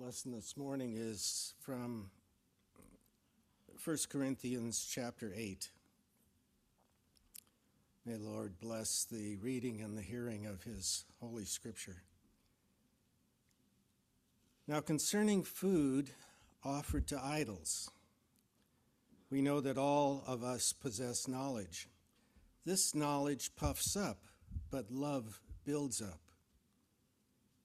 lesson this morning is from 1 Corinthians chapter 8. May Lord bless the reading and the hearing of his holy scripture. Now, concerning food offered to idols, we know that all of us possess knowledge. This knowledge puffs up, but love builds up.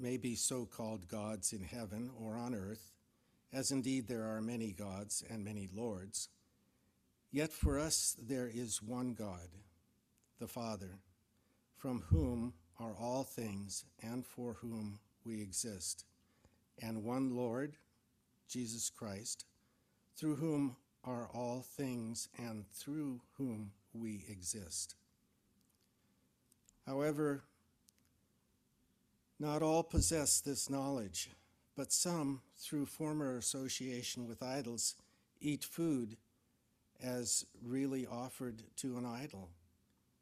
may be so called gods in heaven or on earth, as indeed there are many gods and many lords, yet for us there is one God, the Father, from whom are all things and for whom we exist, and one Lord, Jesus Christ, through whom are all things and through whom we exist. However, not all possess this knowledge, but some, through former association with idols, eat food as really offered to an idol,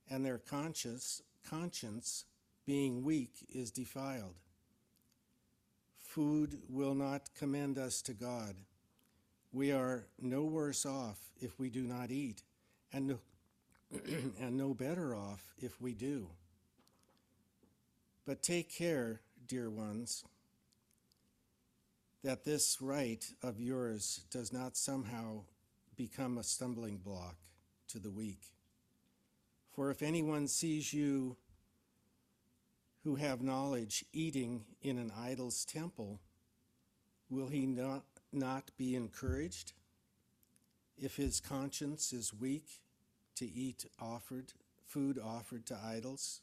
and their conscience, conscience being weak, is defiled. Food will not commend us to God. We are no worse off if we do not eat, and no, and no better off if we do. But take care, dear ones, that this right of yours does not somehow become a stumbling block to the weak. For if anyone sees you who have knowledge eating in an idol's temple, will he not, not be encouraged? If his conscience is weak to eat offered food offered to idols,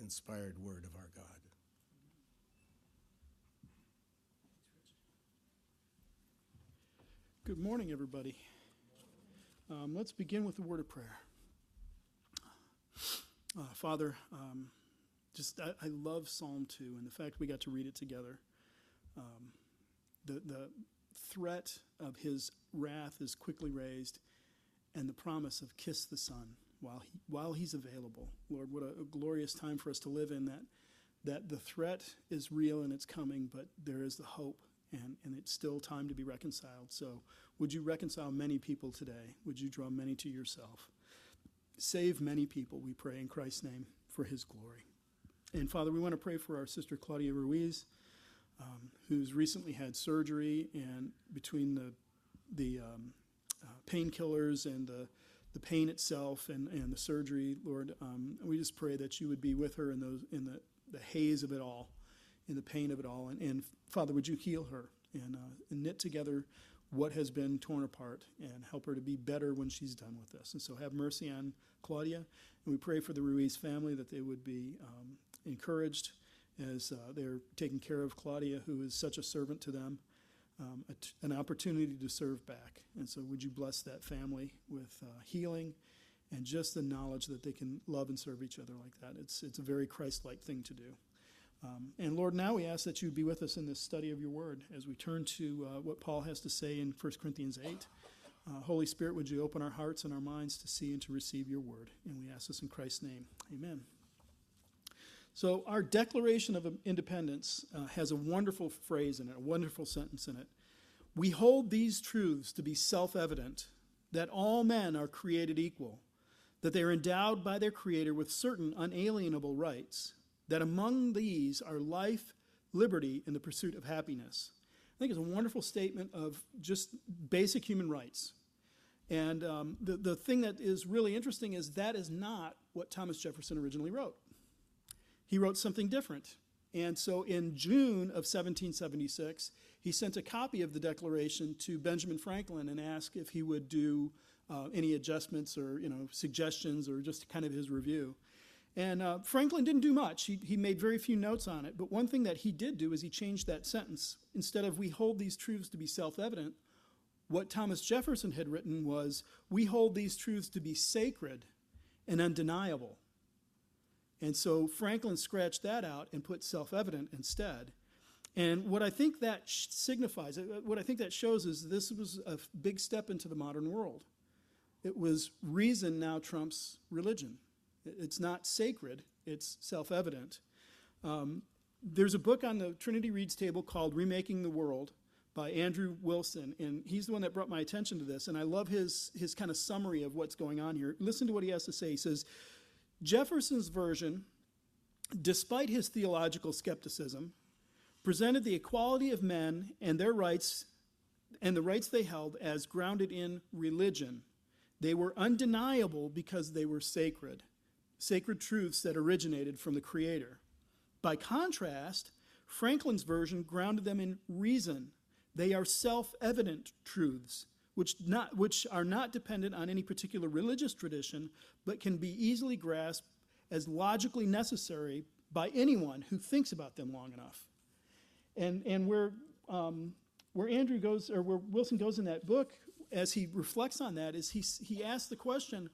inspired word of our God. Good morning, everybody. Um, let's begin with a word of prayer. Uh, Father, um, just I, I, love Psalm 2 and the fact we got to read it together. Um, the, the threat of his wrath is quickly raised, and the promise of kiss the Son while he, while he's available. Lord, what a, a, glorious time for us to live in that that the threat is real and it's coming, but there is the hope and, and it's still time to be reconciled. So would you reconcile many people today? Would you draw many to yourself? Save many people, we pray in Christ's name, for his glory. And Father, we want to pray for our sister Claudia Ruiz, um, who's recently had surgery, and between the the um, uh, painkillers and the the pain itself and, and the surgery, Lord. Um, we just pray that you would be with her in those in the, the haze of it all, in the pain of it all. And, and Father, would you heal her and, uh, and knit together what has been torn apart and help her to be better when she's done with this. And so have mercy on Claudia. And we pray for the Ruiz family that they would be um, encouraged as uh, they're taking care of Claudia, who is such a servant to them um, an opportunity to serve back. And so, would you bless that family with uh, healing and just the knowledge that they can love and serve each other like that? It's, it's a very Christ like thing to do. Um, and Lord, now we ask that you be with us in this study of your word as we turn to uh, what Paul has to say in 1 Corinthians 8. Uh, Holy Spirit, would you open our hearts and our minds to see and to receive your word? And we ask this in Christ's name. Amen. So, our Declaration of Independence uh, has a wonderful phrase in it, a wonderful sentence in it. We hold these truths to be self evident that all men are created equal, that they are endowed by their Creator with certain unalienable rights, that among these are life, liberty, and the pursuit of happiness. I think it's a wonderful statement of just basic human rights. And um, the, the thing that is really interesting is that is not what Thomas Jefferson originally wrote. He wrote something different. And so in June of 1776, he sent a copy of the Declaration to Benjamin Franklin and asked if he would do uh, any adjustments or you know suggestions or just kind of his review. And uh, Franklin didn't do much. He, he made very few notes on it. But one thing that he did do is he changed that sentence. Instead of we hold these truths to be self evident, what Thomas Jefferson had written was we hold these truths to be sacred and undeniable. And so Franklin scratched that out and put self evident instead. And what I think that signifies, uh, what I think that shows is this was a big step into the modern world. It was reason now trumps religion. It's not sacred, it's self evident. Um, there's a book on the Trinity Reads table called Remaking the World by Andrew Wilson, and he's the one that brought my attention to this. And I love his, his kind of summary of what's going on here. Listen to what he has to say. He says, Jefferson's version, despite his theological skepticism, presented the equality of men and their rights and the rights they held as grounded in religion. They were undeniable because they were sacred, sacred truths that originated from the Creator. By contrast, Franklin's version grounded them in reason. They are self evident truths which, not, which are not dependent on any particular religious tradition, but can be easily grasped as logically necessary by anyone who thinks about them long enough. And, and where, um, where Andrew goes, or where Wilson goes in that book, as he reflects on that, is he, he asks the question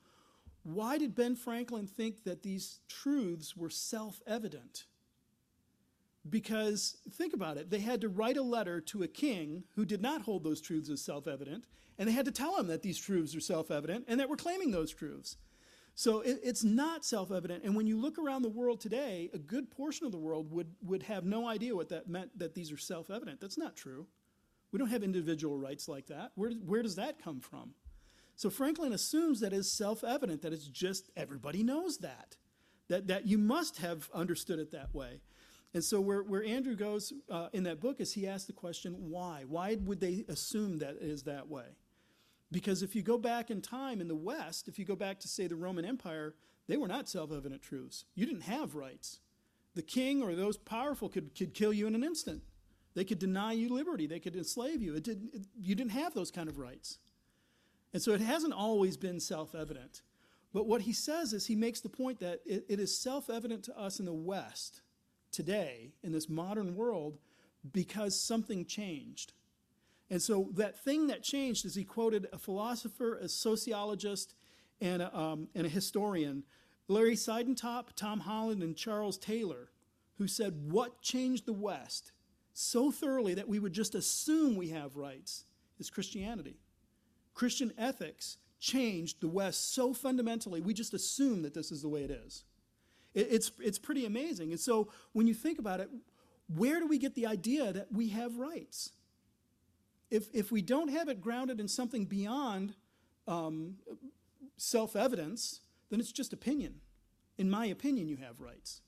why did Ben Franklin think that these truths were self evident? Because think about it, they had to write a letter to a king who did not hold those truths as self evident, and they had to tell him that these truths are self evident and that we're claiming those truths. So it, it's not self evident. And when you look around the world today, a good portion of the world would, would have no idea what that meant that these are self evident. That's not true. We don't have individual rights like that. Where, where does that come from? So Franklin assumes that it's self evident, that it's just everybody knows that, that, that you must have understood it that way. And so where, where Andrew goes uh, in that book is he asks the question, why? Why would they assume that it is that way? Because if you go back in time in the West, if you go back to, say, the Roman Empire, they were not self evident truths. You didn't have rights. The king or those powerful could, could kill you in an instant. They could deny you liberty. They could enslave you. It didn't, it, you didn't have those kind of rights. And so it hasn't always been self evident. But what he says is he makes the point that it, it is self evident to us in the West today, in this modern world, because something changed. And so that thing that changed is he quoted a philosopher, a sociologist, and a, um, and a historian, Larry Siedentop, Tom Holland, and Charles Taylor, who said, What changed the West so thoroughly that we would just assume we have rights is Christianity. Christian ethics changed the West so fundamentally, we just assume that this is the way it is. It, it's, it's pretty amazing. And so when you think about it, where do we get the idea that we have rights? if, if we don't have it grounded in something beyond um, self evidence, then it's just opinion. In my opinion, you have rights.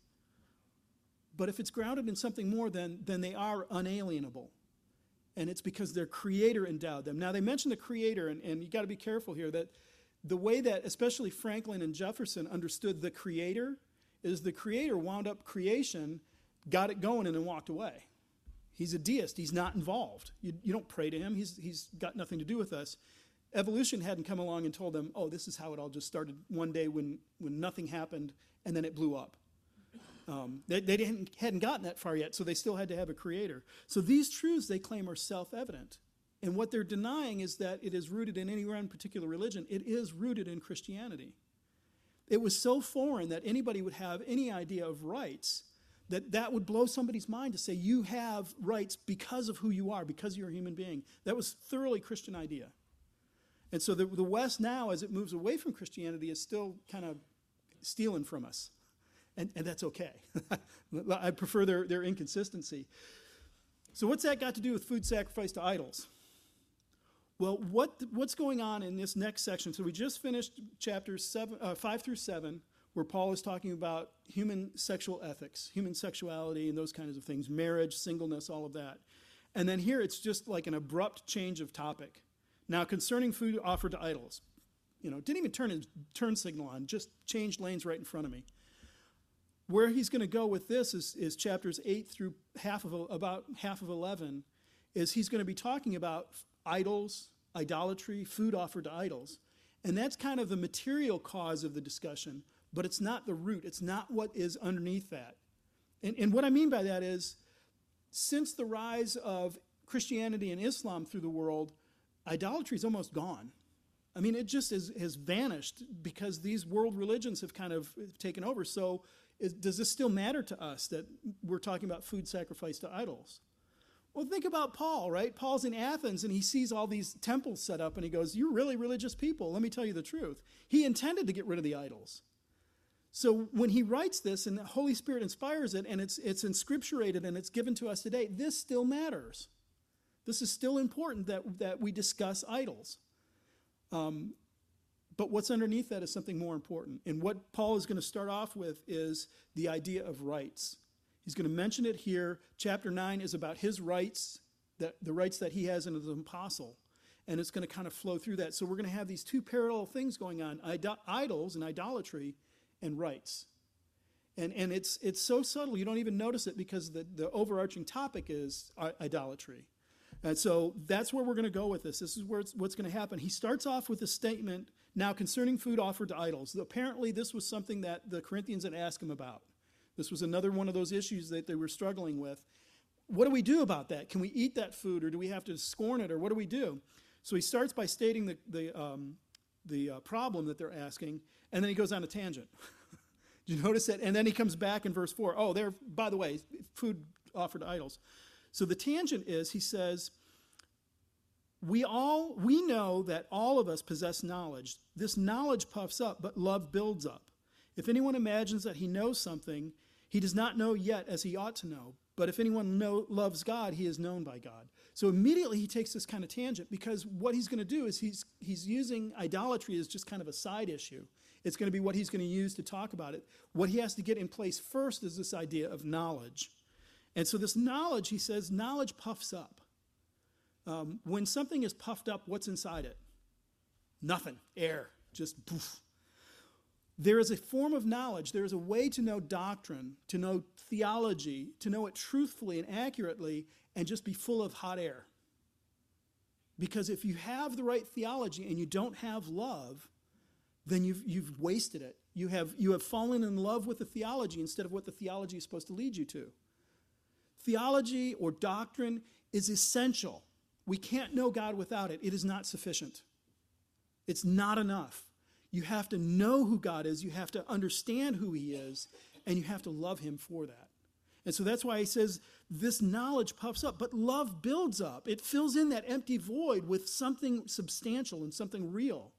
But if it's grounded in something more, then, then they are unalienable. And it's because their creator endowed them. Now, they mention the creator, and, and you got to be careful here that the way that especially Franklin and Jefferson understood the creator is the creator wound up creation, got it going, and then walked away. He's a deist. He's not involved. You, you don't pray to him. He's, he's got nothing to do with us. Evolution hadn't come along and told them, oh, this is how it all just started one day when, when nothing happened and then it blew up. Um, they, they didn't, hadn't gotten that far yet, so they still had to have a creator. So these truths they claim are self evident. And what they're denying is that it is rooted in any one particular religion, it is rooted in Christianity. It was so foreign that anybody would have any idea of rights that that would blow somebody's mind to say you have rights because of who you are, because you're a human being. That was thoroughly Christian idea. And so the, the West now, as it moves away from Christianity, is still kind of stealing from us. And, and that's okay. I prefer their, their inconsistency. So, what's that got to do with food sacrifice to idols? Well, what, what's going on in this next section? So, we just finished chapters seven, uh, 5 through 7 where Paul is talking about human sexual ethics, human sexuality, and those kinds of things, marriage, singleness, all of that. And then here it's just like an abrupt change of topic. Now, concerning food offered to idols, you know, didn't even turn his turn signal on, just changed lanes right in front of me. Where he's going to go with this is, is chapters 8 through half of about half of 11 is he's going to be talking about idols, idolatry, food offered to idols. And that's kind of the material cause of the discussion, but it's not the root. It's not what is underneath that. And, and what I mean by that is, since the rise of Christianity and Islam through the world, idolatry is almost gone. I mean, it just is, has vanished because these world religions have kind of taken over. So, is, does this still matter to us that we're talking about food sacrifice to idols? Well, think about Paul, right? Paul's in Athens and he sees all these temples set up and he goes, You're really religious people. Let me tell you the truth. He intended to get rid of the idols. So when he writes this and the Holy Spirit inspires it and it's, it's inscripturated and it's given to us today, this still matters. This is still important that, that we discuss idols. Um, but what's underneath that is something more important. And what Paul is going to start off with is the idea of rights. He's going to mention it here. Chapter 9 is about his rights, that, the rights that he has as an apostle. And it's going to kind of flow through that. So we're going to have these two parallel things going on idols and idolatry and rights. And, and it's, it's so subtle, you don't even notice it because the, the overarching topic is uh, idolatry. And so that's where we're going to go with this. This is where what's going to happen. He starts off with a statement now concerning food offered to idols. Apparently, this was something that the Corinthians had asked him about. This was another one of those issues that they were struggling with. What do we do about that? Can we eat that food or do we have to scorn it or what do we do? So he starts by stating the, the, um, the uh, problem that they're asking and then he goes on a tangent. do you notice that? And then he comes back in verse 4. Oh, there, by the way, food offered to idols. So the tangent is he says, we all we know that all of us possess knowledge. This knowledge puffs up, but love builds up. If anyone imagines that he knows something, he does not know yet as he ought to know. But if anyone know, loves God, he is known by God. So immediately he takes this kind of tangent because what he's going to do is he's, he's using idolatry as just kind of a side issue. It's going to be what he's going to use to talk about it. What he has to get in place first is this idea of knowledge. And so, this knowledge, he says, knowledge puffs up. Um, when something is puffed up, what's inside it? Nothing, air, just poof. There is a form of knowledge, there is a way to know doctrine, to know theology, to know it truthfully and accurately, and just be full of hot air. Because if you have the right theology and you don't have love, then you've, you've wasted it. You have, you have fallen in love with the theology instead of what the theology is supposed to lead you to. Theology or doctrine is essential. We can't know God without it. It is not sufficient. It's not enough. You have to know who God is, you have to understand who He is, and you have to love Him for that. And so that's why he says this knowledge puffs up, but love builds up. It fills in that empty void with something substantial and something real.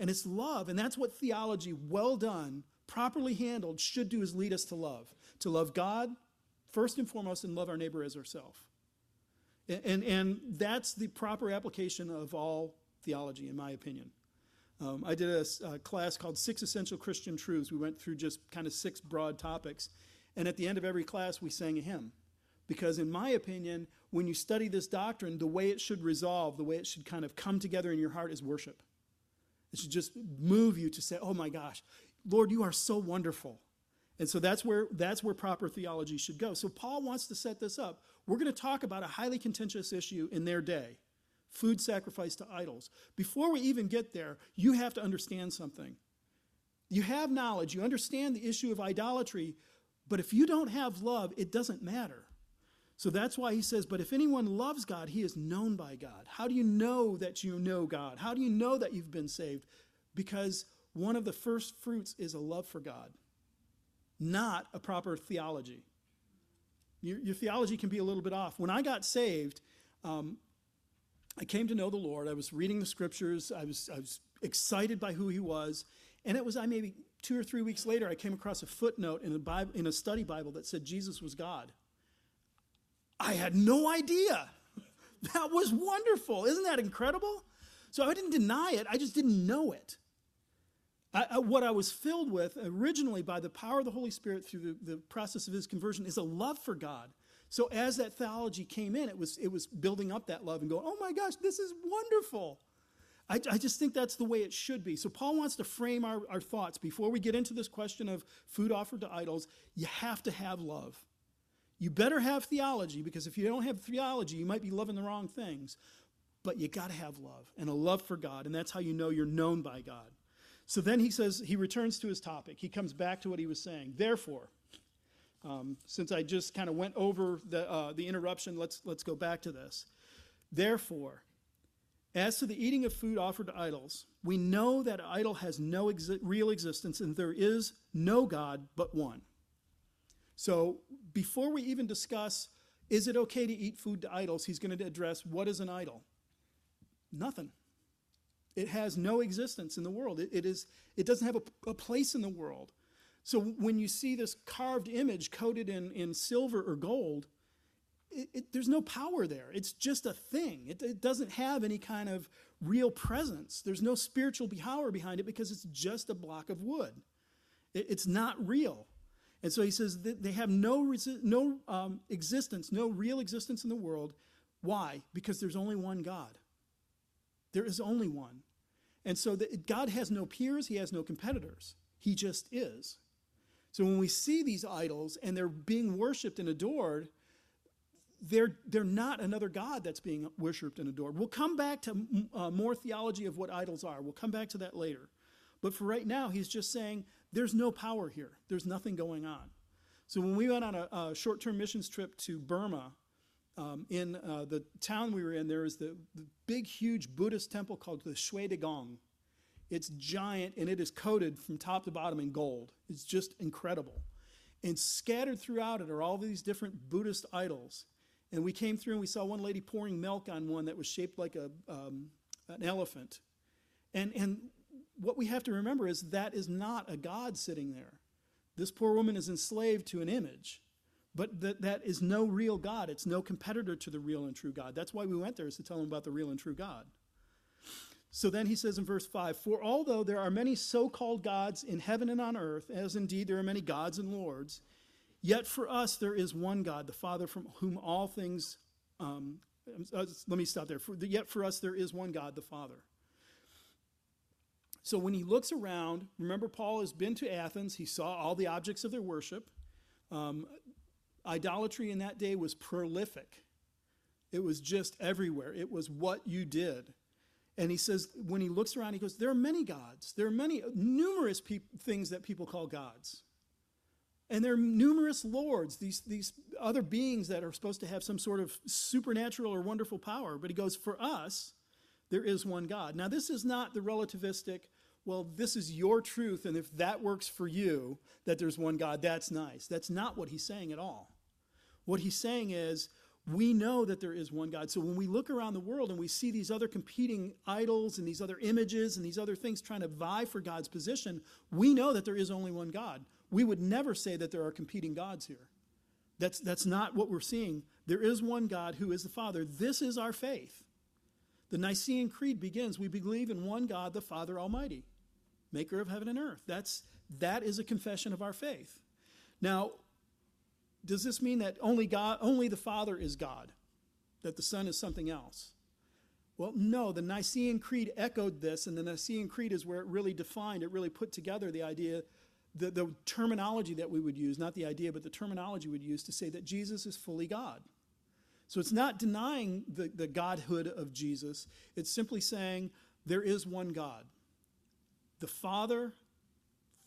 And it's love. And that's what theology, well done, properly handled, should do is lead us to love. To love God first and foremost and love our neighbor as ourselves. And, and, and, that's the proper application of all theology, in my opinion. Um, I did a, a class called Six Essential Christian Truths. We went through just kind of six broad topics. And at the end of every class, we sang a hymn. Because, in my opinion, when you study this doctrine, the way it should resolve, the way it should kind of come together in your heart is worship. It should just move you to say, oh my gosh, Lord, you are so wonderful. And so that's where, that's where proper theology should go. So Paul wants to set this up. We're going to talk about a highly contentious issue in their day food sacrifice to idols. Before we even get there, you have to understand something. You have knowledge, you understand the issue of idolatry, but if you don't have love, it doesn't matter. So that's why he says, But if anyone loves God, he is known by God. How do you know that you know God? How do you know that you've been saved? Because one of the first fruits is a love for God, not a proper theology. Your, your theology can be a little bit off. When I got saved, um, I came to know the Lord. I was reading the scriptures, I was, I was excited by who he was. And it was, I maybe two or three weeks later, I came across a footnote in a, Bible, in a study Bible that said Jesus was God. I had no idea. That was wonderful. Isn't that incredible? So I didn't deny it, I just didn't know it. I, I, what I was filled with originally by the power of the Holy Spirit through the, the process of his conversion is a love for God. So as that theology came in, it was, it was building up that love and going, oh my gosh, this is wonderful. I, I, just think that's the way it should be. So Paul wants to frame our, our thoughts. Before we get into this question of food offered to idols, you have to have love. You better have theology because if you don't have theology, you might be loving the wrong things. But you got to have love and a love for God, and that's how you know you're known by God. So then he says, he returns to his topic. He comes back to what he was saying. Therefore, um, since I just kind of went over the, uh, the interruption, let's, let's go back to this. Therefore, as to the eating of food offered to idols, we know that idol has no exi- real existence and there is no God but one. So before we even discuss, is it okay to eat food to idols, he's going to address what is an idol? Nothing. It has no existence in the world. It, it, is, it doesn't have a, a place in the world. So when you see this carved image coated in, in silver or gold, it, it, there's no power there. It's just a thing. It, it, doesn't have any kind of real presence. There's no spiritual power behind it because it's just a block of wood. it's not real. And so he says they have no, resi- no um, existence, no real existence in the world. Why? Because there's only one God. There is only one. And so the, God has no peers, he has no competitors. He just is. So when we see these idols and they're being worshiped and adored, they're, they're not another God that's being worshiped and adored. We'll come back to uh, more theology of what idols are. We'll come back to that later. But for right now, he's just saying there's no power here, there's nothing going on. So when we went on a, a short term missions trip to Burma, um, in uh, the town we were in, there is the, the, big, huge Buddhist temple called the Shwe Dagon. It's giant and it is coated from top to bottom in gold. It's just incredible. And scattered throughout it are all these different Buddhist idols. And we came through and we saw one lady pouring milk on one that was shaped like a, um, an elephant. And, and what we have to remember is that is not a God sitting there. This poor woman is enslaved to an image. But that, that is no real God. It's no competitor to the real and true God. That's why we went there, is to tell them about the real and true God. So then he says in verse 5 For although there are many so called gods in heaven and on earth, as indeed there are many gods and lords, yet for us there is one God, the Father, from whom all things. Um, uh, let me stop there. For, yet for us there is one God, the Father. So when he looks around, remember, Paul has been to Athens. He saw all the objects of their worship. Um, Idolatry in that day was prolific. It was just everywhere. It was what you did. And he says, when he looks around, he goes, There are many gods. There are many, numerous things that people call gods. And there are numerous lords, these, these other beings that are supposed to have some sort of supernatural or wonderful power. But he goes, For us, there is one God. Now, this is not the relativistic, well, this is your truth, and if that works for you, that there's one God, that's nice. That's not what he's saying at all. What he's saying is, we know that there is one God. So when we look around the world and we see these other competing idols and these other images and these other things trying to vie for God's position, we know that there is only one God. We would never say that there are competing gods here. That's, that's not what we're seeing. There is one God who is the Father. This is our faith. The Nicene Creed begins we believe in one God, the Father Almighty, maker of heaven and earth. That's, that is a confession of our faith. Now, does this mean that only God, only the Father is God? That the Son is something else? Well, no, the Nicene Creed echoed this, and the Nicene Creed is where it really defined, it really put together the idea, the, the terminology that we would use, not the idea, but the terminology we would use to say that Jesus is fully God. So it's not denying the, the godhood of Jesus, it's simply saying there is one God. The Father,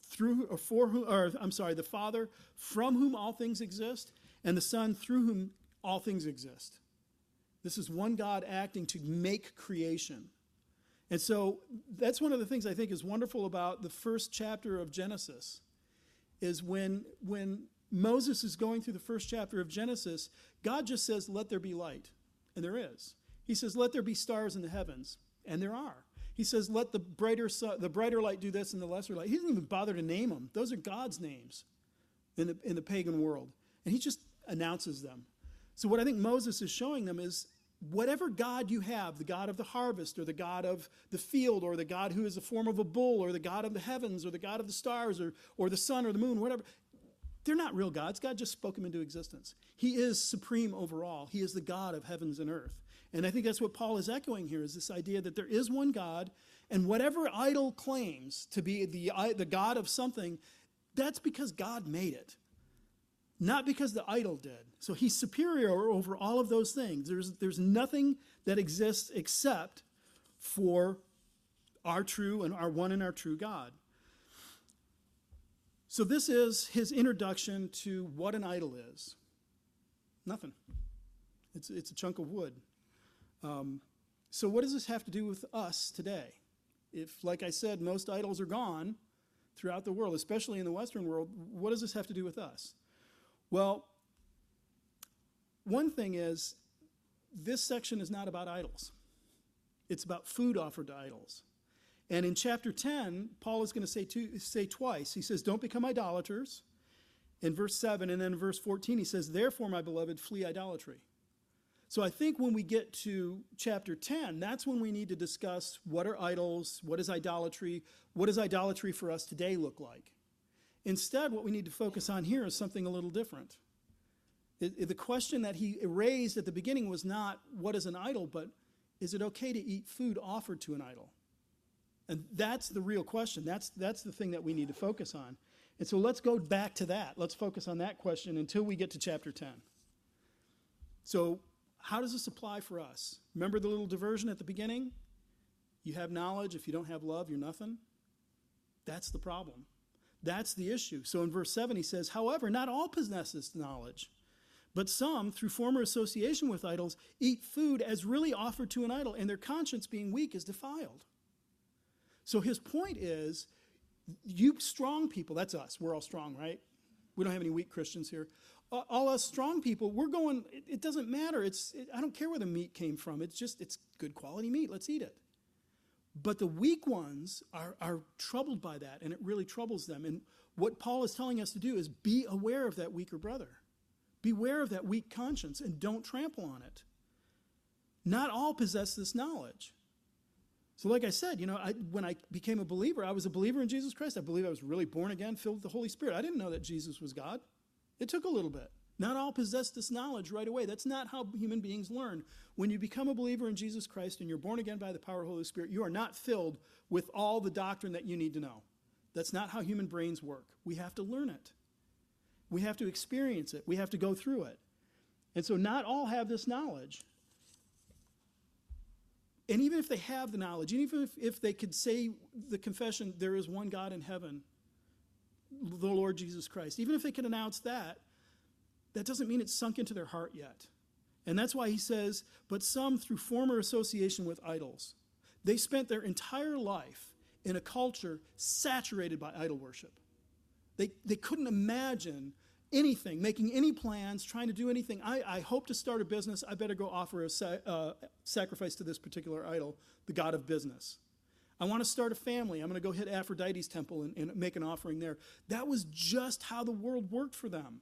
through or for whom, or I'm sorry, the Father from whom all things exist, and the Son through whom all things exist. This is one God acting to make creation. And so that's one of the things I think is wonderful about the first chapter of Genesis is when when Moses is going through the first chapter of Genesis, God just says, "Let there be light." And there is. He says, "Let there be stars in the heavens." And there are. He says, let the brighter, the brighter light do this and the lesser light. He doesn't even bother to name them. Those are God's names in the, in the pagan world. And he just announces them. So what I think Moses is showing them is whatever God you have, the God of the harvest, or the God of the field, or the God who is the form of a bull, or the God of the heavens, or the God of the stars, or, or the sun, or the moon, whatever, they're not real gods. God just spoke them into existence. He is supreme over all. He is the God of heavens and earth. And I think that's what Paul is echoing here is this idea that there is one God, and whatever idol claims to be the, the God of something, that's because God made it not because the idol did. So he's superior over all of those things. There's, there's nothing that exists except for our true and our one and our true God. So this is his introduction to what an idol is. Nothing. It's, it's a chunk of wood. Um, so what does this have to do with us today? If, like I said, most idols are gone throughout the world, especially in the Western world, what does this have to do with us? Well, one thing is, this section is not about idols. It's about food offered to idols. And in chapter 10, Paul is going to say, two, say twice. He says, Don't become idolaters in verse 7. And then in verse 14, he says, Therefore, my beloved, flee idolatry. So I think when we get to chapter 10, that's when we need to discuss what are idols, what is idolatry, what does idolatry for us today look like. Instead, what we need to focus on here is something a little different. The question that he raised at the beginning was not what is an idol, but is it okay to eat food offered to an idol? And that's the real question. That's, that's the thing that we need to focus on. And so let's go back to that. Let's focus on that question until we get to chapter 10. So, how does this apply for us? Remember the little diversion at the beginning? You have knowledge. If you don't have love, you're nothing. That's the problem. That's the issue. So in verse 7, he says, However, not all possess this knowledge, but some, through former association with idols, eat food as really offered to an idol, and their conscience, being weak, is defiled. So his point is, you strong people, that's us, we're all strong, right? We don't have any weak Christians here. All us strong people, we're going, it, doesn't matter. It's, it, I don't care where the meat came from. It's just, it's good quality meat. Let's eat it. But the weak ones are, are troubled by that, and it really troubles them. And what Paul is telling us to do is be aware of that weaker brother. Beware of that weak conscience and don't trample on it. Not all possess this knowledge. So, like I said, you know, I, when I became a believer, I was a believer in Jesus Christ. I believe I was really born again, filled with the Holy Spirit. I didn't know that Jesus was God. It took a little bit. Not all possess this knowledge right away. That's not how human beings learn. When you become a believer in Jesus Christ and you're born again by the power of the Holy Spirit, you are not filled with all the doctrine that you need to know. That's not how human brains work. We have to learn it, we have to experience it, we have to go through it. And so, not all have this knowledge. And even if they have the knowledge, and even if, if they could say the confession, there is one God in heaven, the Lord Jesus Christ, even if they can announce that, that doesn't mean it's sunk into their heart yet. And that's why he says, but some through former association with idols. They spent their entire life in a culture saturated by idol worship. They, they couldn't imagine anything, making any plans, trying to do anything. I, I hope to start a business. I better go offer a sa- uh, sacrifice to this particular idol, the God of business. I want to start a family. I'm going to go hit Aphrodite's temple and, and make an offering there. That was just how the world worked for them.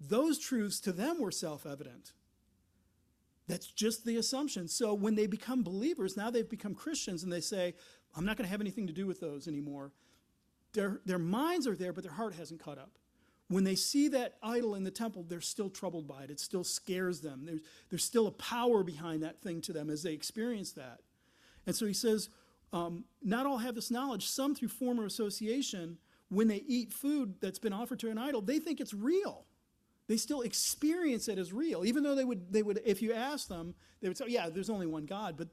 Those truths to them were self evident. That's just the assumption. So when they become believers, now they've become Christians and they say, I'm not going to have anything to do with those anymore. Their, their minds are there, but their heart hasn't caught up. When they see that idol in the temple, they're still troubled by it. It still scares them. There's, there's still a power behind that thing to them as they experience that. And so he says, um, not all have this knowledge. Some, through former association, when they eat food that's been offered to an idol, they think it's real. They still experience it as real even though they would they would if you ask them they would say yeah there's only one god. But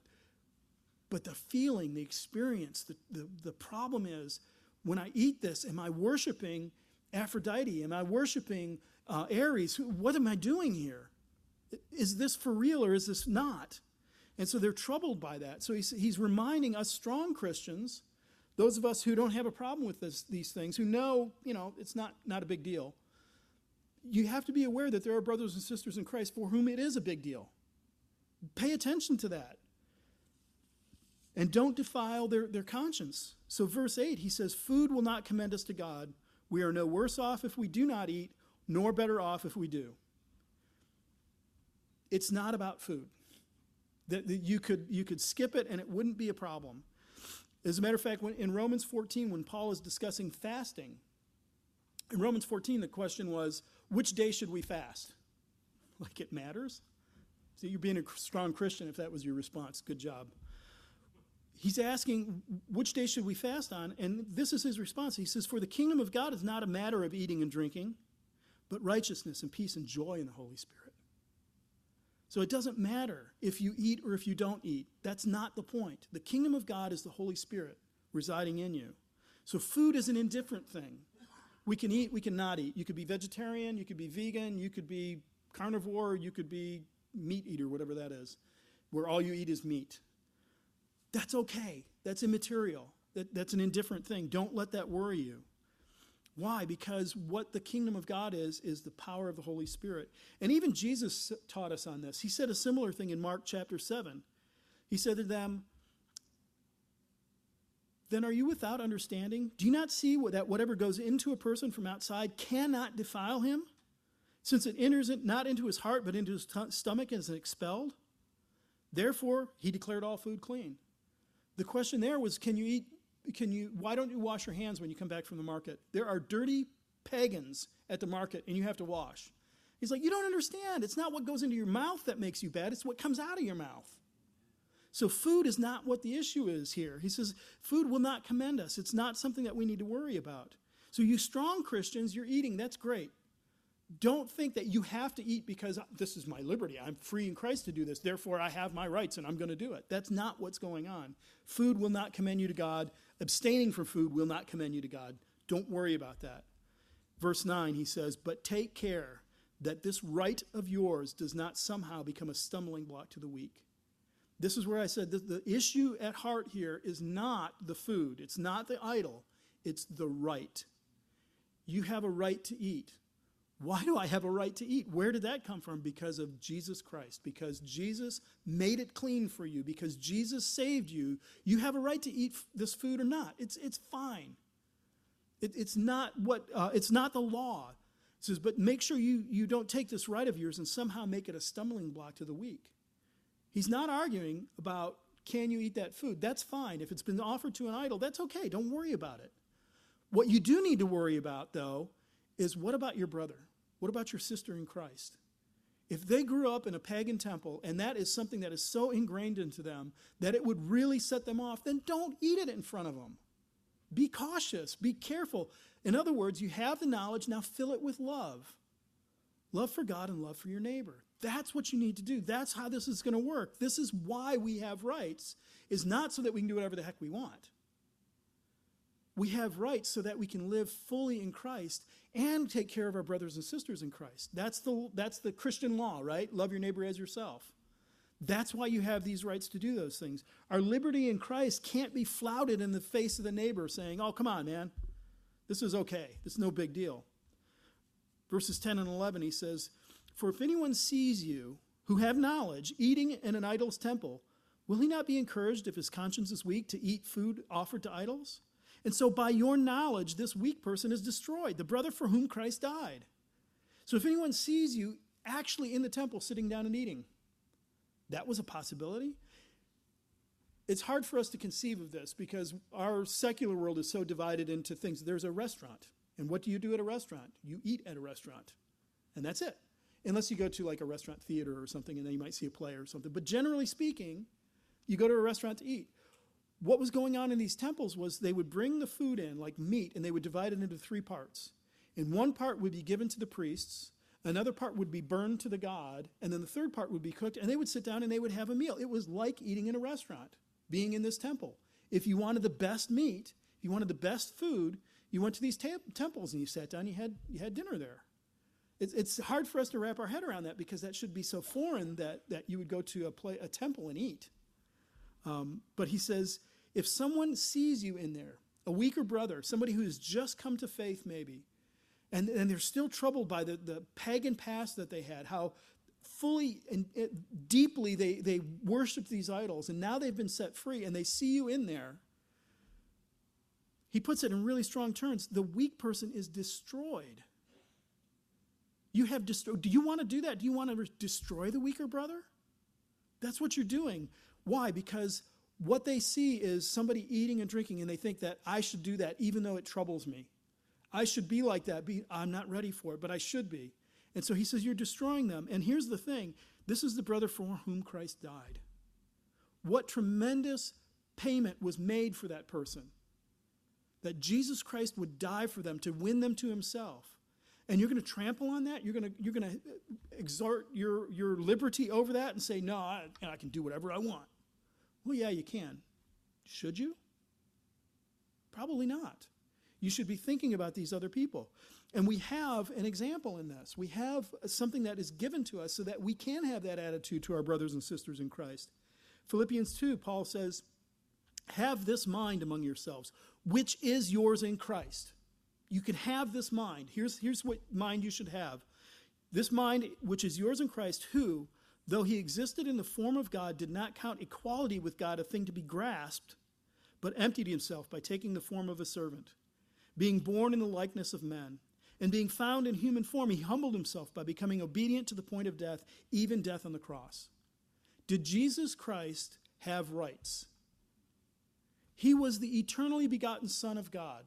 but the feeling the experience the, the, the problem is when i eat this am i worshiping aphrodite? Am i worshiping uh, ares? What am i doing here? Is this for real or is this not and so they're troubled by that so he's, he's reminding us strong christians those of us who don't have a problem with this, these things who know you know it's not not a big deal you have to be aware that there are brothers and sisters in Christ for whom it is a big deal. Pay attention to that. And don't defile their, their conscience. So, verse 8, he says, Food will not commend us to God. We are no worse off if we do not eat, nor better off if we do. It's not about food. That, that you, could, you could skip it and it wouldn't be a problem. As a matter of fact, when, in Romans 14, when Paul is discussing fasting, in Romans 14, the question was, which day should we fast? Like it matters? So you're being a strong Christian if that was your response. Good job. He's asking, which day should we fast on? And this is his response. He says, For the kingdom of God is not a matter of eating and drinking, but righteousness and peace and joy in the Holy Spirit. So it doesn't matter if you eat or if you don't eat. That's not the point. The kingdom of God is the Holy Spirit residing in you. So food is an indifferent thing. We can eat, we can not eat. You could be vegetarian, you could be vegan, you could be carnivore, you could be meat eater, whatever that is, where all you eat is meat. That's okay. That's immaterial. That, that's an indifferent thing. Don't let that worry you. Why? Because what the kingdom of God is, is the power of the Holy Spirit. And even Jesus taught us on this. He said a similar thing in Mark chapter 7. He said to them, Then are you without understanding? Do you not see that whatever goes into a person from outside cannot defile him? Since it enters it not into his heart, but into his stomach and is expelled? Therefore, he declared all food clean. The question there was, can you eat can you why don't you wash your hands when you come back from the market? There are dirty pagans at the market and you have to wash. He's like you don't understand. It's not what goes into your mouth that makes you bad. It's what comes out of your mouth. So food is not what the issue is here. He says food will not commend us. It's not something that we need to worry about. So you strong christians you're eating. That's great don't think that you have to eat because this is my liberty. I'm free in Christ to do this. Therefore, I have my rights and I'm going to do it. That's not what's going on. Food will not commend you to God. Abstaining from food will not commend you to God. Don't worry about that. Verse 9, he says, But take care that this right of yours does not somehow become a stumbling block to the weak. This is where I said the issue at heart here is not the food, it's not the idol, it's the right. You have a right to eat. Why do I have a right to eat? Where did that come from? Because of Jesus Christ. Because Jesus made it clean for you. Because Jesus saved you. You have a right to eat this food or not. It's, it's fine. It, it's, not what, uh, it's not the law. It says, but make sure you, you don't take this right of yours and somehow make it a stumbling block to the weak. He's not arguing about can you eat that food. That's fine. If it's been offered to an idol, that's okay. Don't worry about it. What you do need to worry about, though, is what about your brother? What about your sister in Christ? If they grew up in a pagan temple and that is something that is so ingrained into them that it would really set them off, then don't eat it in front of them. Be cautious, be careful. In other words, you have the knowledge, now fill it with love. Love for God and love for your neighbor. That's what you need to do. That's how this is going to work. This is why we have rights, is not so that we can do whatever the heck we want. We have rights so that we can live fully in Christ and take care of our brothers and sisters in Christ. That's the, that's the Christian law, right? Love your neighbor as yourself. That's why you have these rights to do those things. Our liberty in Christ can't be flouted in the face of the neighbor saying, oh, come on, man. This is okay. This is no big deal. Verses 10 and 11, he says, For if anyone sees you who have knowledge eating in an idol's temple, will he not be encouraged if his conscience is weak to eat food offered to idols? And so, by your knowledge, this weak person is destroyed, the brother for whom Christ died. So, if anyone sees you actually in the temple sitting down and eating, that was a possibility. It's hard for us to conceive of this because our secular world is so divided into things. There's a restaurant. And what do you do at a restaurant? You eat at a restaurant. And that's it. Unless you go to like a restaurant theater or something and then you might see a play or something. But generally speaking, you go to a restaurant to eat what was going on in these temples was they would bring the food in, like meat, and they would divide it into three parts. And one part would be given to the priests, another part would be burned to the god, and then the third part would be cooked, and they would sit down and they would have a meal. It was like eating in a restaurant, being in this temple. If you wanted the best meat, if you wanted the best food, you went to these te- temples and you sat down, you had, you had dinner there. It's, it's hard for us to wrap our head around that because that should be so foreign that, that you would go to a, play, a temple and eat. Um, but he says, if someone sees you in there, a weaker brother, somebody who has just come to faith maybe, and, and they're still troubled by the, the pagan past that they had, how fully and eh, deeply they, they worshiped these idols, and now they've been set free, and they see you in there, he puts it in really strong terms the weak person is destroyed. You have destroyed. Do you want to do that? Do you want to destroy the weaker brother? That's what you're doing. Why? Because what they see is somebody eating and drinking, and they think that I should do that even though it troubles me. I should be like that. Be, I'm not ready for it, but I should be. And so he says, You're destroying them. And here's the thing this is the brother for whom Christ died. What tremendous payment was made for that person. That Jesus Christ would die for them to win them to himself. And you're going to trample on that? You're going to, you're going to uh, exert your, your liberty over that and say, No, I, I can do whatever I want. Well, yeah, you can. Should you? Probably not. You should be thinking about these other people. And we have an example in this. We have something that is given to us so that we can have that attitude to our brothers and sisters in Christ. Philippians 2, Paul says, Have this mind among yourselves, which is yours in Christ. You can have this mind. Here's, here's what mind you should have this mind, which is yours in Christ, who, though he existed in the form of God, did not count equality with God a thing to be grasped, but emptied himself by taking the form of a servant, being born in the likeness of men. And being found in human form, he humbled himself by becoming obedient to the point of death, even death on the cross. Did Jesus Christ have rights? He was the eternally begotten Son of God,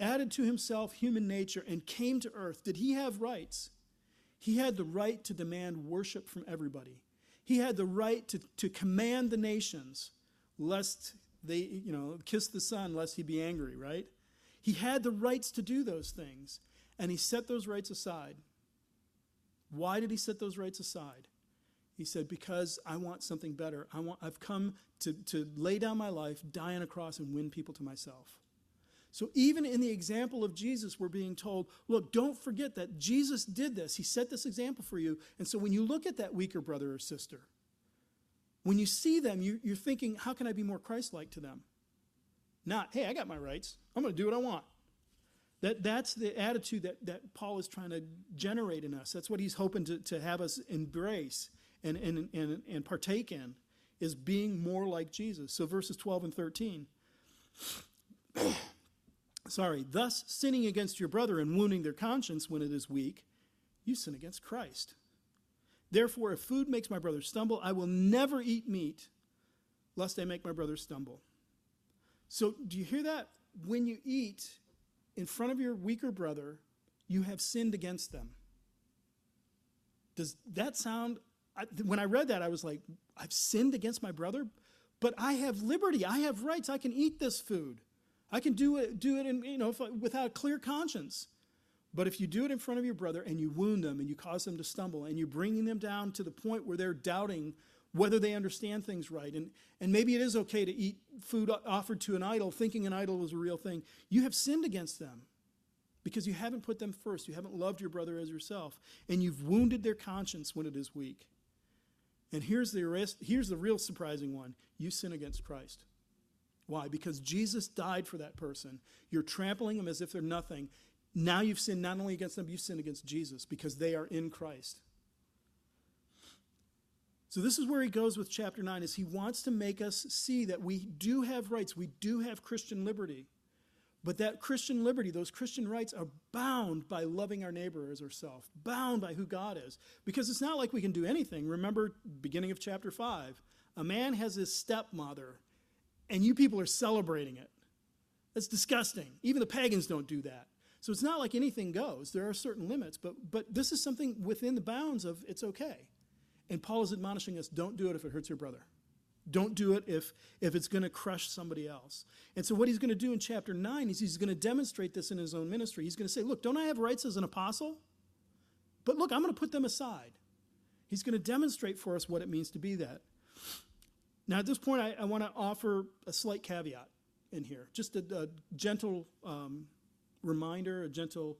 added to himself human nature, and came to earth. Did he have rights? He had the right to demand worship from everybody. He had the right to, to command the nations, lest they, you know, kiss the Son, lest he be angry, right? He had the rights to do those things. And he set those rights aside. Why did he set those rights aside? He said, Because I want something better. I want, I've come to, to lay down my life, die on a cross, and win people to myself. So, even in the example of Jesus, we're being told, look, don't forget that Jesus did this. He set this example for you. And so, when you look at that weaker brother or sister, when you see them, you, are thinking, how can I be more Christ like to them? Not, hey, I got my rights. I'm going to do what I want. That, that's the attitude that, that Paul is trying to generate in us. That's what he's hoping to, to have us embrace and, and, and, and partake in, is being more like Jesus. So verses 12 and 13. Sorry, thus sinning against your brother and wounding their conscience when it is weak, you sin against Christ. Therefore, if food makes my brother stumble, I will never eat meat, lest I make my brother stumble. So, do you hear that? When you eat, in front of your weaker brother, you have sinned against them. Does that sound? I, when I read that, I was like, I've sinned against my brother, but I have liberty. I have rights. I can eat this food. I can do it, do it in, you know, without a clear conscience. But if you do it in front of your brother and you wound them and you cause them to stumble and you're bringing them down to the point where they're doubting whether they understand things right. And, and maybe it is okay to eat food offered to an idol, thinking an idol was a real thing. You have sinned against them because you haven't put them first. You haven't loved your brother as yourself. And you've wounded their conscience when it is weak. And here's the, rest, here's the real surprising one you sin against Christ. Why? Because Jesus died for that person. You're trampling them as if they're nothing. Now you've sinned not only against them, you've sinned against Jesus because they are in Christ. So this is where he goes with chapter 9 is he wants to make us see that we do have rights, we do have Christian liberty. But that Christian liberty, those Christian rights are bound by loving our neighbor as ourselves, bound by who God is. Because it's not like we can do anything. Remember beginning of chapter 5. A man has his stepmother and you people are celebrating it. That's disgusting. Even the pagans don't do that. So it's not like anything goes. There are certain limits, but but this is something within the bounds of it's okay. And Paul is admonishing us don't do it if it hurts your brother. Don't do it if, if it's going to crush somebody else. And so, what he's going to do in chapter 9 is he's going to demonstrate this in his own ministry. He's going to say, Look, don't I have rights as an apostle? But look, I'm going to put them aside. He's going to demonstrate for us what it means to be that. Now, at this point, I, I want to offer a slight caveat in here, just a, a gentle um, reminder, a gentle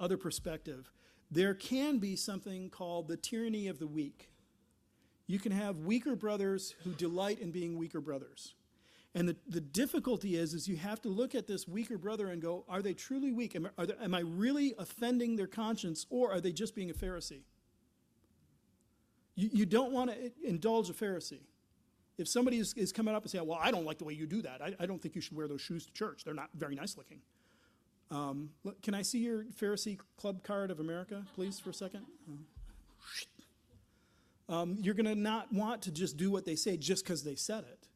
other perspective. There can be something called the tyranny of the weak. You can have weaker brothers who delight in being weaker brothers. And the, the difficulty is, is you have to look at this weaker brother and go, are they truly weak? Am, they, am I really offending their conscience or are they just being a Pharisee? You, you don't want to indulge a Pharisee. If somebody is, is coming up and saying, well, I don't like the way you do that. I, I don't think you should wear those shoes to church. They're not very nice looking. Um, can I see your Pharisee Club card of America, please, for a second? Um, you're going to not want to just do what they say just because they said it.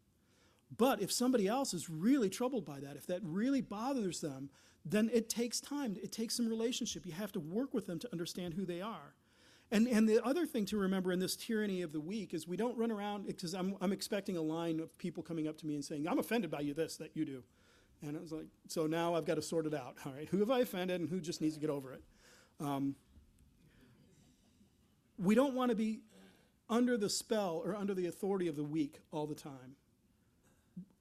But if somebody else is really troubled by that, if that really bothers them, then it takes time. It takes some relationship. You have to work with them to understand who they are. And, and the other thing to remember in this tyranny of the weak is we don't run around because I'm, I'm expecting a line of people coming up to me and saying, I'm offended by you this, that you do. And I was like, so now I've got to sort it out. All right, who have I offended and who just needs to get over it? Um, we don't want to be under the spell or under the authority of the weak all the time.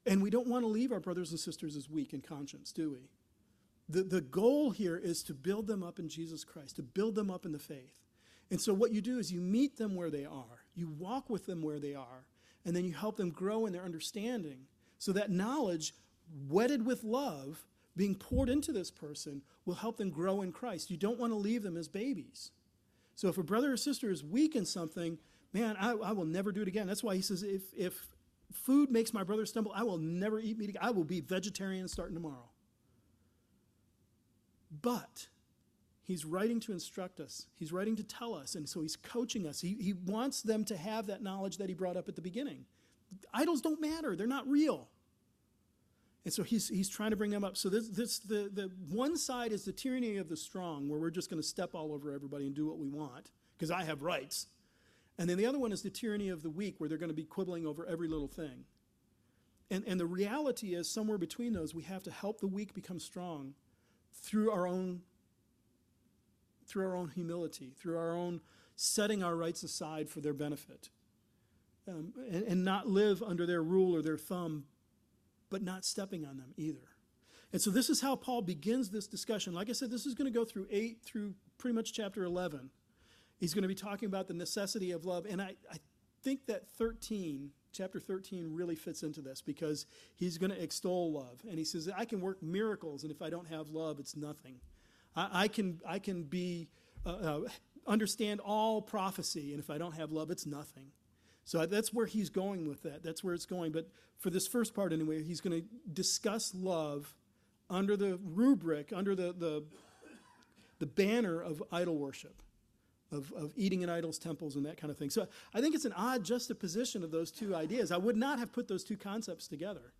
And we don't want to leave our brothers and sisters as weak in conscience, do we? The, the goal here is to build them up in Jesus Christ, to build them up in the faith. And so what you do is you meet them where they are, you walk with them where they are, and then you help them grow in their understanding so that knowledge, wedded with love, being poured into this person, will help them grow in Christ. You don't want to leave them as babies. So if a brother or sister is weak in something, man, I, I will never do it again. That's why he says, if, if food makes my brother stumble, I will never eat meat again. I will be vegetarian starting tomorrow. But he's writing to instruct us, he's writing to tell us, and so he's coaching us. He, he wants them to have that knowledge that he brought up at the beginning. Idols don't matter, they're not real. And so he's, he's trying to bring them up. So this, this the, the one side is the tyranny of the strong, where we're just going to step all over everybody and do what we want, because I have rights. And then the other one is the tyranny of the weak, where they're going to be quibbling over every little thing. And, and the reality is, somewhere between those, we have to help the weak become strong through our own through our own humility, through our own setting our rights aside for their benefit, um, and, and not live under their rule or their thumb, but not stepping on them either. And so this is how Paul begins this discussion. Like I said, this is going to go through 8 through pretty much chapter 11. He's going to be talking about the necessity of love. And I, I think that 13, chapter 13, really fits into this because he's going to extol love. And he says, I can work miracles, and if I don't have love, it's nothing. I, I can, I can be, uh, uh, understand all prophecy, and if I don't have love, it's nothing. So that's where he's going with that. That's where it's going. But for this first part, anyway, he's going to discuss love under the rubric, under the, the, the banner of idol worship, of, of eating in idols' temples and that kind of thing. So I think it's an odd juxtaposition of those two ideas. I would not have put those two concepts together.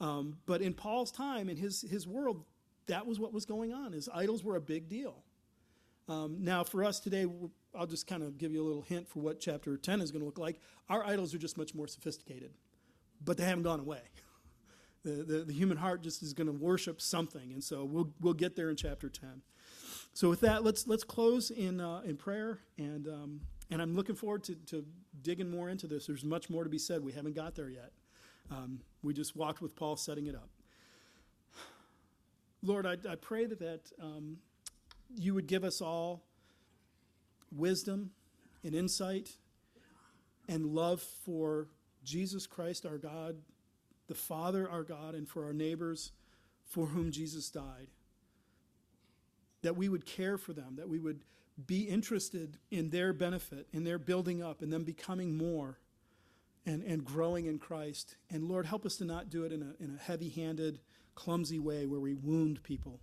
Um, but in Paul's time, in his, his world, that was what was going on. Is idols were a big deal. Um, now, for us today, I'll just kind of give you a little hint for what chapter 10 is going to look like. Our idols are just much more sophisticated, but they haven't gone away. The, the, the human heart just is going to worship something, and so we'll, we'll get there in chapter 10. So, with that, let's, let's close in, uh, in prayer, and, um, and I'm looking forward to, to digging more into this. There's much more to be said. We haven't got there yet. Um, we just walked with Paul setting it up. Lord, I, I pray that, that um, you would give us all wisdom and insight and love for Jesus Christ, our God, the Father, our God, and for our neighbors for whom Jesus died. That we would care for them, that we would be interested in their benefit, in their building up, and them becoming more and, and growing in Christ. And Lord, help us to not do it in a, in a heavy handed, clumsy way where we wound people.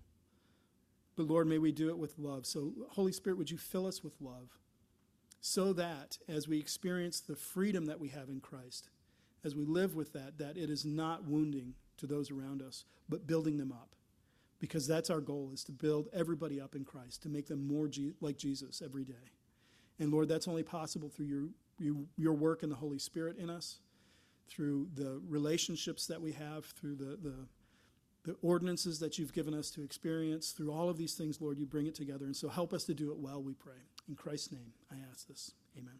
But Lord, may we do it with love. So, Holy Spirit, would you fill us with love so that as we experience the freedom that we have in Christ, as we live with that, that it is not wounding to those around us, but building them up. Because that's our goal, is to build everybody up in Christ, to make them more like Jesus every day. And Lord, that's only possible through your, your, your work in the Holy Spirit in us, through the relationships that we have, through the, the the ordinances that you've given us to experience. Through all of these things, Lord, you bring it together. And so help us to do it well, we pray. In Christ's name, I ask this. Amen.